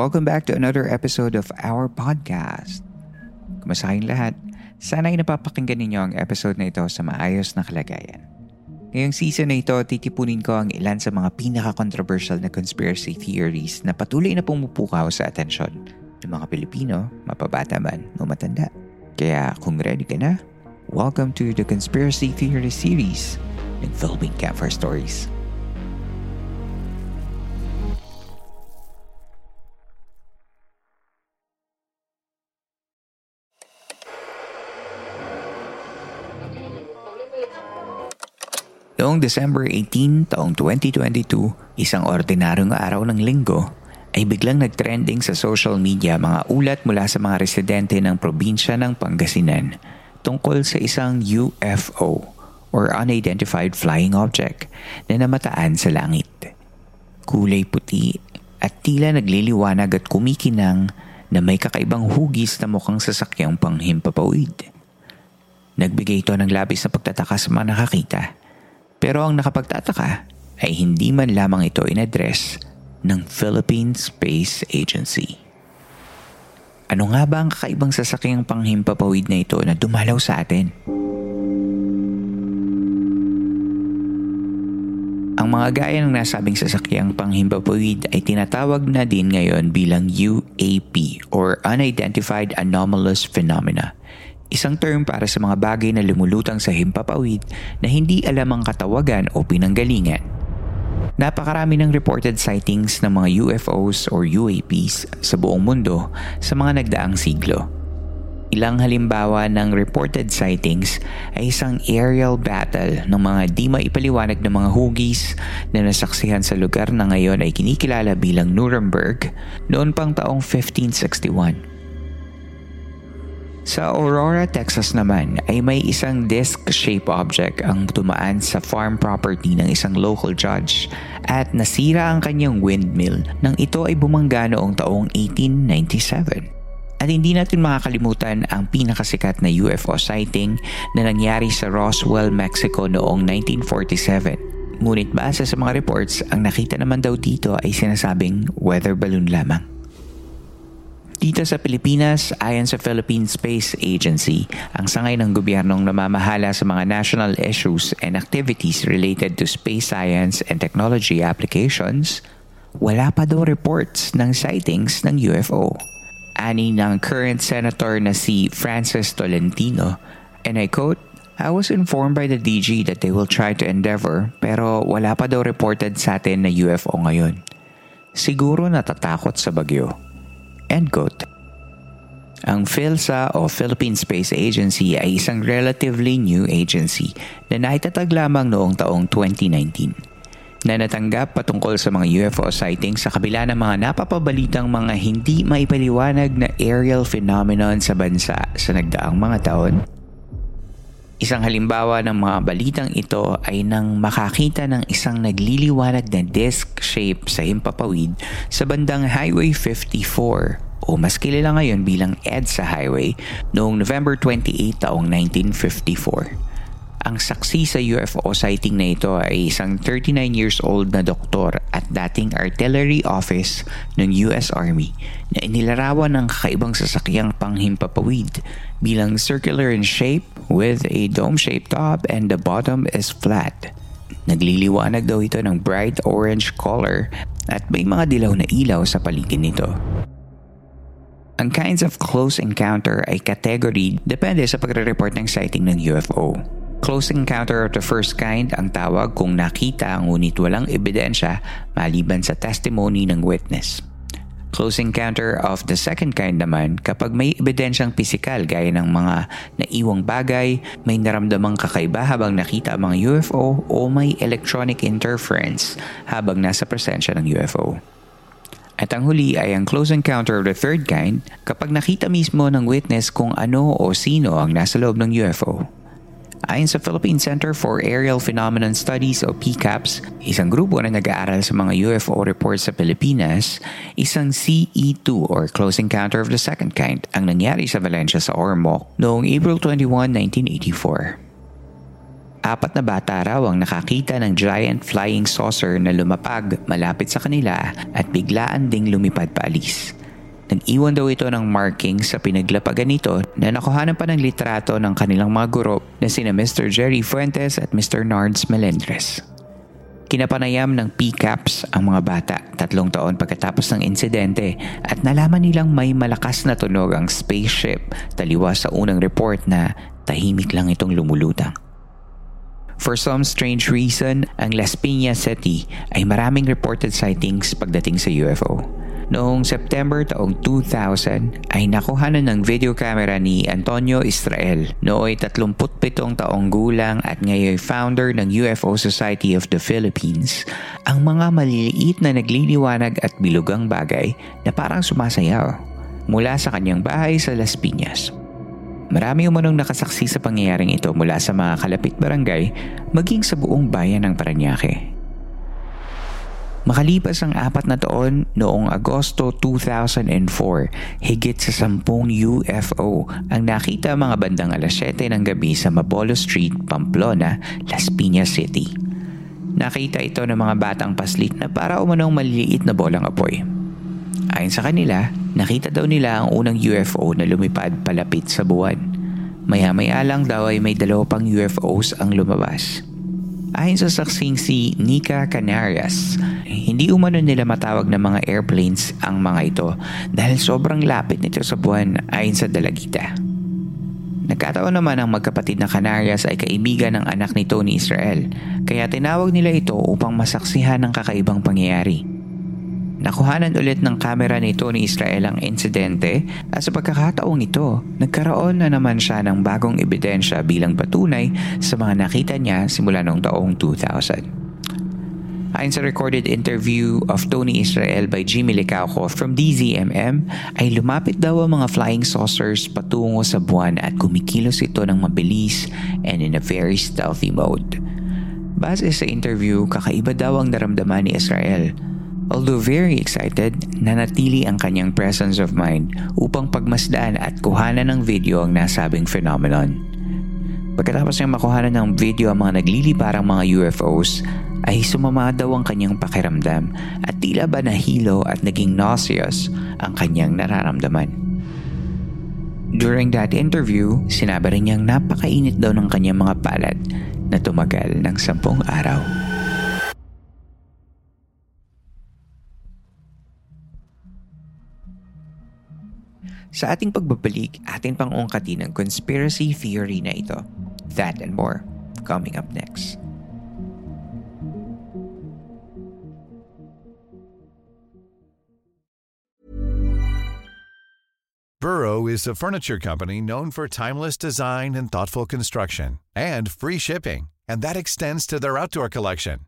Welcome back to another episode of our podcast. Kumusta kayong lahat? Sana ay napapakinggan ninyo ang episode na ito sa maayos na kalagayan. Ngayong season na ito, titipunin ko ang ilan sa mga pinaka-controversial na conspiracy theories na patuloy na pumupukaw sa atensyon ng mga Pilipino, mapabata man o matanda. Kaya kung ready ka na, welcome to the Conspiracy Theory Series ng Philippine Campfire Stories. Noong December 18, taong 2022, isang ordinaryong araw ng linggo, ay biglang nagtrending sa social media mga ulat mula sa mga residente ng probinsya ng Pangasinan tungkol sa isang UFO or Unidentified Flying Object na namataan sa langit. Kulay puti at tila nagliliwanag at kumikinang na may kakaibang hugis na mukhang sasakyang panghimpapawid. Nagbigay ito ng labis na pagtataka sa mga nakakita pero ang nakapagtataka ay hindi man lamang ito in-address ng Philippine Space Agency. Ano nga ba ang kakaibang sasakyang panghimpapawid na ito na dumalaw sa atin? Ang mga gaya ng nasabing sasakyang panghimpapawid ay tinatawag na din ngayon bilang UAP or Unidentified Anomalous Phenomena Isang term para sa mga bagay na lumulutang sa himpapawid na hindi alam ang katawagan o pinanggalingan. Napakarami ng reported sightings ng mga UFOs or UAPs sa buong mundo sa mga nagdaang siglo. Ilang halimbawa ng reported sightings ay isang aerial battle ng mga di maipaliwanag na mga hugis na nasaksihan sa lugar na ngayon ay kinikilala bilang Nuremberg noon pang taong 1561. Sa Aurora, Texas naman ay may isang disc-shaped object ang tumaan sa farm property ng isang local judge at nasira ang kanyang windmill nang ito ay bumangga noong taong 1897. At hindi natin makakalimutan ang pinakasikat na UFO sighting na nangyari sa Roswell, Mexico noong 1947. Ngunit base sa mga reports, ang nakita naman daw dito ay sinasabing weather balloon lamang. Dito sa Pilipinas, ayon sa Philippine Space Agency, ang sangay ng gobyernong namamahala sa mga national issues and activities related to space science and technology applications, wala pa daw reports ng sightings ng UFO. Ani ng current senator na si Francis Tolentino, and I quote, I was informed by the DG that they will try to endeavor pero wala pa daw reported sa atin na UFO ngayon. Siguro natatakot sa bagyo. End quote. Ang PhilSA o Philippine Space Agency ay isang relatively new agency na naitatag lamang noong taong 2019. na natanggap patungkol sa mga UFO sightings sa kabila ng mga napapabalitang mga hindi maipaliwanag na aerial phenomenon sa bansa sa nagdaang mga taon? Isang halimbawa ng mga balitang ito ay nang makakita ng isang nagliliwanag na disc shape sa himpapawid sa bandang Highway 54 o mas kilala ngayon bilang EDSA Highway noong November 28 taong 1954. Ang saksi sa UFO sighting na ito ay isang 39 years old na doktor at dating artillery office ng US Army na inilarawan ng kakaibang sasakyang panghimpapawid bilang circular in shape with a dome-shaped top and the bottom is flat. Nagliliwanag daw ito ng bright orange color at may mga dilaw na ilaw sa paligid nito. Ang kinds of close encounter ay category depende sa pagre-report ng sighting ng UFO. Close encounter of the first kind ang tawag kung nakita ngunit walang ebidensya maliban sa testimony ng witness. Close encounter of the second kind naman kapag may ebidensyang pisikal gaya ng mga naiwang bagay, may naramdamang kakaiba habang nakita ang mga UFO o may electronic interference habang nasa presensya ng UFO. At ang huli ay ang close encounter of the third kind kapag nakita mismo ng witness kung ano o sino ang nasa loob ng UFO. Ayon sa Philippine Center for Aerial Phenomenon Studies o PCAPS, isang grupo na nag-aaral sa mga UFO reports sa Pilipinas, isang CE2 or Close Encounter of the Second Kind ang nangyari sa Valencia sa Ormoc noong April 21, 1984. Apat na bata raw ang nakakita ng giant flying saucer na lumapag malapit sa kanila at biglaan ding lumipad paalis. Nag-iwan daw ito ng marking sa pinaglapagan nito na nakuhanan pa ng litrato ng kanilang mga guro na sina Mr. Jerry Fuentes at Mr. Nards Melendres. Kinapanayam ng PCAPS ang mga bata tatlong taon pagkatapos ng insidente at nalaman nilang may malakas na tunog ang spaceship taliwas sa unang report na tahimik lang itong lumulutang. For some strange reason, ang Las Piñas City ay maraming reported sightings pagdating sa UFO. Noong September taong 2000 ay nakuhanan ng video camera ni Antonio Israel. Nooy 37 taong gulang at ngayon founder ng UFO Society of the Philippines. Ang mga maliliit na nagliliwanag at bilugang bagay na parang sumasayaw mula sa kanyang bahay sa Las Piñas. Marami umanong nakasaksi sa pangyayaring ito mula sa mga kalapit barangay maging sa buong bayan ng Paranaque. Makalipas ang apat na taon, noong Agosto 2004, higit sa sampung UFO ang nakita mga bandang alas 7 ng gabi sa Mabolo Street, Pamplona, Las Piñas City. Nakita ito ng mga batang paslit na para umanong maliliit na bolang apoy. Ayon sa kanila, nakita daw nila ang unang UFO na lumipad palapit sa buwan. Maya-maya lang daw ay may dalawa pang UFOs ang lumabas. Ayon sa saksing si Nika Canarias, hindi umano nila matawag na mga airplanes ang mga ito dahil sobrang lapit nito sa buwan ayon sa dalagita. Nagkataon naman ang magkapatid na Canarias ay kaibigan ng anak ni Tony Israel kaya tinawag nila ito upang masaksihan ng kakaibang pangyayari. Nakuhanan ulit ng kamera ni Tony Israel ang insidente at sa pagkakataong ito, nagkaroon na naman siya ng bagong ebidensya bilang patunay sa mga nakita niya simula noong taong 2000. Ayon sa recorded interview of Tony Israel by Jimmy Licauco from DZMM, ay lumapit daw ang mga flying saucers patungo sa buwan at kumikilos ito ng mabilis and in a very stealthy mode. Base sa interview, kakaiba daw ang naramdaman ni Israel – Although very excited, nanatili ang kanyang presence of mind upang pagmasdan at kuhanan ng video ang nasabing phenomenon. Pagkatapos niyang makuhanan ng video ang mga nagliliparang mga UFOs, ay sumama daw ang kanyang pakiramdam at tila ba nahilo at naging nauseous ang kanyang nararamdaman. During that interview, sinabi rin niyang napakainit daw ng kanyang mga palad na tumagal ng sampung araw. Sa ating pagbabalik, atin pang ungkatin ang conspiracy theory na ito. That and more, coming up next. Burrow is a furniture company known for timeless design and thoughtful construction and free shipping, and that extends to their outdoor collection.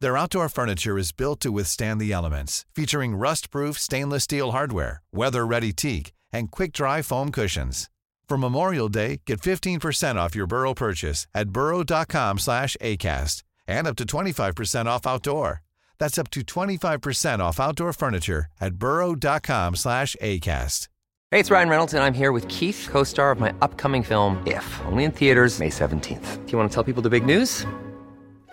Their outdoor furniture is built to withstand the elements, featuring rust-proof stainless steel hardware, weather-ready teak, and quick-dry foam cushions. For Memorial Day, get 15% off your Burrow purchase at burrow.com slash ACAST and up to 25% off outdoor. That's up to 25% off outdoor furniture at burrow.com slash ACAST. Hey, it's Ryan Reynolds, and I'm here with Keith, co star of my upcoming film, If, only in theaters, May 17th. Do you want to tell people the big news?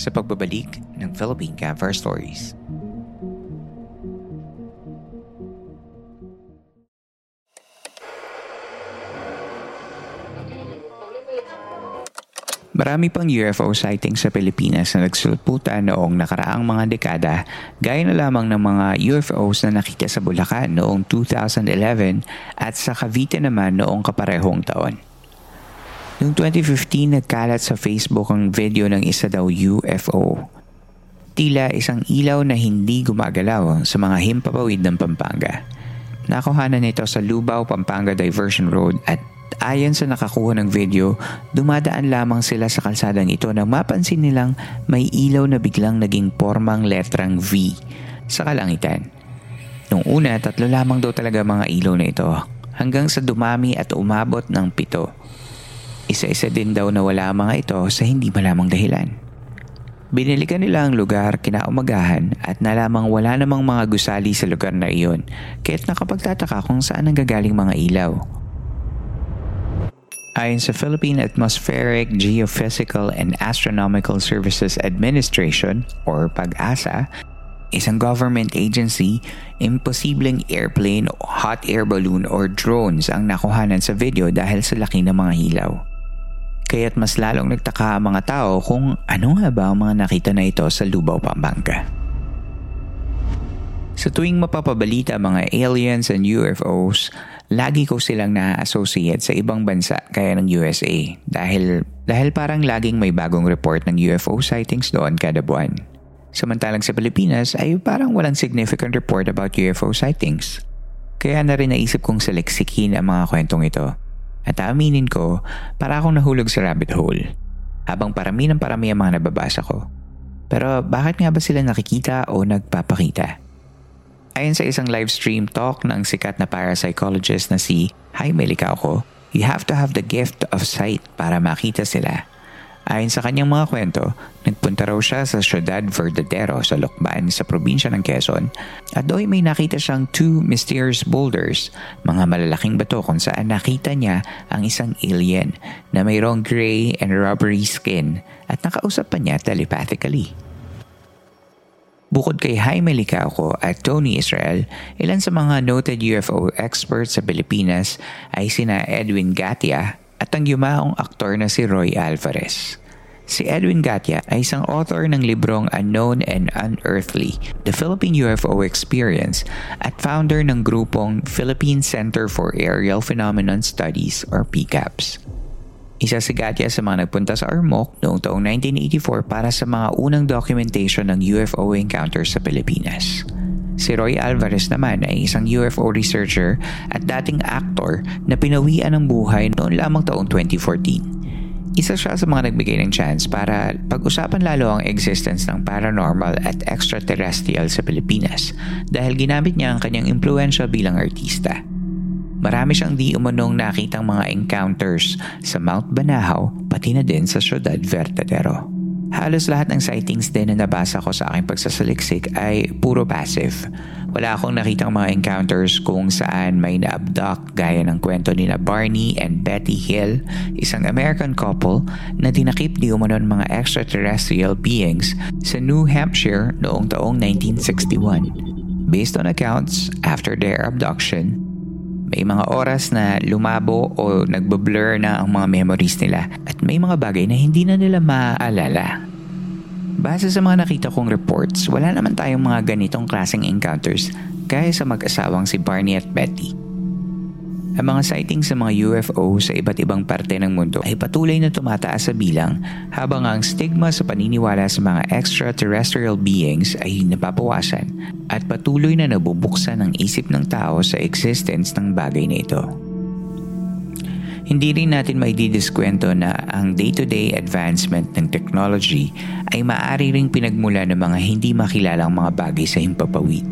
Sa pagbabalik ng Philippine Campfire Stories. Marami pang UFO sightings sa Pilipinas na nagsulputan noong nakaraang mga dekada gaya na lamang ng mga UFOs na nakita sa Bulacan noong 2011 at sa Cavite naman noong kaparehong taon. Noong 2015, nagkalat sa Facebook ang video ng isa daw UFO. Tila isang ilaw na hindi gumagalaw sa mga himpapawid ng Pampanga. Nakuhanan nito sa Lubao, Pampanga Diversion Road at ayon sa nakakuha ng video, dumadaan lamang sila sa kalsadang ito nang mapansin nilang may ilaw na biglang naging formang letrang V sa kalangitan. Noong una, tatlo lamang daw talaga mga ilaw na ito hanggang sa dumami at umabot ng pito. Isa-isa din daw na wala mga ito sa hindi malamang dahilan. Binilikan nila ang lugar kinaumagahan at nalamang wala namang mga gusali sa lugar na iyon kaya't nakapagtataka kung saan nanggagaling mga ilaw. Ayon sa Philippine Atmospheric, Geophysical and Astronomical Services Administration or PAG-ASA, isang government agency, imposibleng airplane, hot air balloon or drones ang nakuhanan sa video dahil sa laki ng mga hilaw. Kaya't mas lalong nagtaka ang mga tao kung ano nga ba ang mga nakita na ito sa Lubao, Pampanga. Sa tuwing mapapabalita ang mga aliens and UFOs, lagi ko silang na-associate sa ibang bansa kaya ng USA dahil, dahil parang laging may bagong report ng UFO sightings doon kada buwan. Samantalang sa Pilipinas ay parang walang significant report about UFO sightings. Kaya na rin naisip kong saliksikin ang mga kwentong ito at aaminin ko, para akong nahulog sa rabbit hole. Habang parami ng parami ang mga nababasa ko. Pero bakit nga ba sila nakikita o nagpapakita? Ayon sa isang live stream talk ng sikat na parapsychologist na si Jaime Licauco, you have to have the gift of sight para makita sila. Ayon sa kanyang mga kwento, nagpunta raw siya sa Ciudad Verdadero sa Lokban sa probinsya ng Quezon at doon may nakita siyang two mysterious boulders, mga malalaking bato kung saan nakita niya ang isang alien na mayroong gray and rubbery skin at nakausap pa niya telepathically. Bukod kay Jaime Licauco at Tony Israel, ilan sa mga noted UFO experts sa Pilipinas ay sina Edwin Gatia at ang yumaong aktor na si Roy Alvarez. Si Edwin Gatia ay isang author ng librong Unknown and Unearthly, The Philippine UFO Experience at founder ng grupong Philippine Center for Aerial Phenomenon Studies or PCAPS. Isa si Gatia sa mga nagpunta sa Ormoc noong taong 1984 para sa mga unang documentation ng UFO encounters sa Pilipinas. Si Roy Alvarez naman ay isang UFO researcher at dating actor na pinawian ng buhay noon lamang taong 2014. Isa siya sa mga nagbigay ng chance para pag-usapan lalo ang existence ng paranormal at extraterrestrial sa Pilipinas dahil ginamit niya ang kanyang impluensya bilang artista. Marami siyang di umanong nakitang mga encounters sa Mount Banahaw pati na din sa Ciudad Vertadero. Halos lahat ng sightings din na nabasa ko sa aking pagsasaliksik ay puro passive wala akong nakitang mga encounters kung saan may na-abduct gaya ng kwento ni Barney and Betty Hill, isang American couple na dinakip di umanon mga extraterrestrial beings sa New Hampshire noong taong 1961. Based on accounts, after their abduction, may mga oras na lumabo o nagbo-blur na ang mga memories nila at may mga bagay na hindi na nila maaalala. Base sa mga nakita kong reports, wala naman tayong mga ganitong klaseng encounters gaya sa mag-asawang si Barney at Betty. Ang mga sightings sa mga UFO sa iba't ibang parte ng mundo ay patuloy na tumataas sa bilang habang ang stigma sa paniniwala sa mga extraterrestrial beings ay napapawasan at patuloy na nabubuksan ang isip ng tao sa existence ng bagay na ito. Hindi rin natin may didiskwento na ang day-to-day advancement ng technology ay maaari ring pinagmula ng mga hindi makilalang mga bagay sa himpapawid.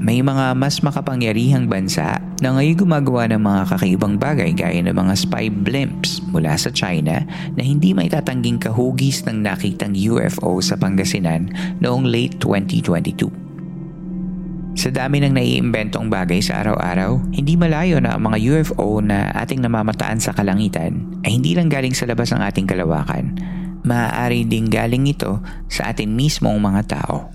May mga mas makapangyarihang bansa na ngayon gumagawa ng mga kakaibang bagay gaya ng mga spy blimps mula sa China na hindi may tatangging kahugis ng nakitang UFO sa Pangasinan noong late 2022. Sa dami ng naiimbentong bagay sa araw-araw, hindi malayo na ang mga UFO na ating namamataan sa kalangitan ay hindi lang galing sa labas ng ating kalawakan. Maaari ding galing ito sa atin mismong mga tao.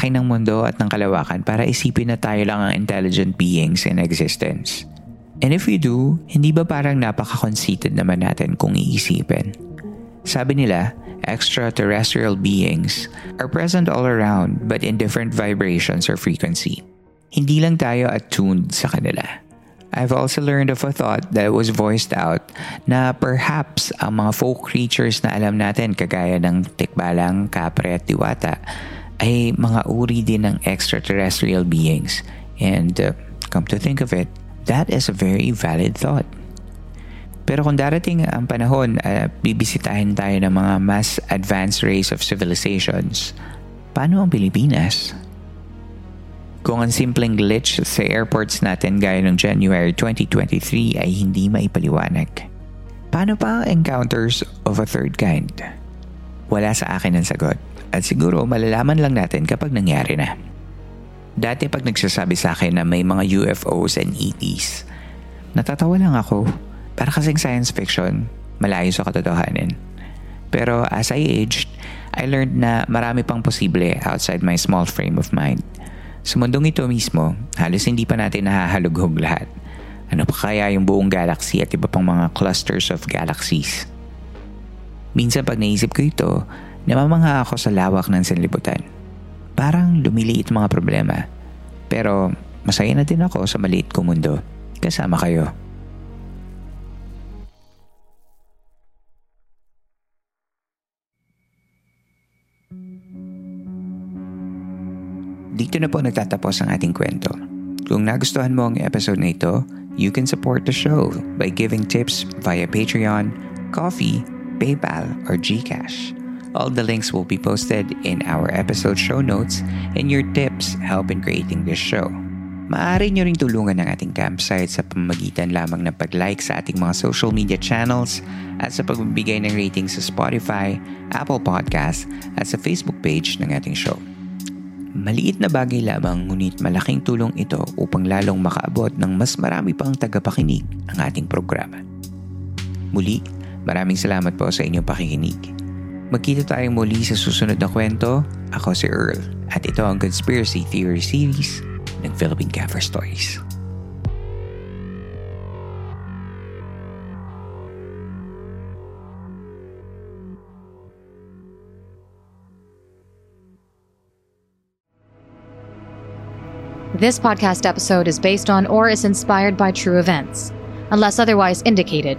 Laki ng mundo at ng kalawakan para isipin na tayo lang ang intelligent beings in existence. And if we do, hindi ba parang napaka-conceited naman natin kung iisipin? Sabi nila, extraterrestrial beings are present all around but in different vibrations or frequency. Hindi lang tayo attuned sa kanila. I've also learned of a thought that was voiced out na perhaps ang mga folk creatures na alam natin kagaya ng tikbalang, kapre at diwata ay mga uri din ng extraterrestrial beings. And uh, come to think of it, that is a very valid thought. Pero kung darating ang panahon, uh, bibisitahin tayo ng mga mas advanced race of civilizations, paano ang Pilipinas? Kung ang simpleng glitch sa airports natin gaya ng January 2023 ay hindi maipaliwanag, paano pa ang encounters of a third kind? Wala sa akin ang sagot. At siguro malalaman lang natin kapag nangyari na. Dati pag nagsasabi sa akin na may mga UFOs and ETs, natatawa lang ako. Para kasing science fiction, malayo sa katotohanan. Pero as I aged, I learned na marami pang posible outside my small frame of mind. Sa mundong ito mismo, halos hindi pa natin nahahalughog lahat. Ano pa kaya yung buong galaxy at iba pang mga clusters of galaxies? Minsan pag naisip ko ito, Namamangha ako sa lawak ng sanlibutan. Parang lumiliit mga problema. Pero masaya na din ako sa maliit kong mundo. Kasama kayo. Dito na po nagtatapos ang ating kwento. Kung nagustuhan mo ang episode na ito, you can support the show by giving tips via Patreon, Coffee, PayPal, or GCash. All the links will be posted in our episode show notes and your tips help in creating this show. Maaari nyo ring tulungan ng ating campsite sa pamamagitan lamang ng pag-like sa ating mga social media channels at sa pagbibigay ng rating sa Spotify, Apple Podcasts at sa Facebook page ng ating show. Maliit na bagay lamang ngunit malaking tulong ito upang lalong makaabot ng mas marami pang tagapakinig ang ating programa. Muli, maraming salamat po sa inyong pakikinig. Magkita tayong muli sa susunod na kwento. Ako si Earl at ito ang Conspiracy Theory Series ng Philippine Cover Stories. This podcast episode is based on or is inspired by true events, unless otherwise indicated.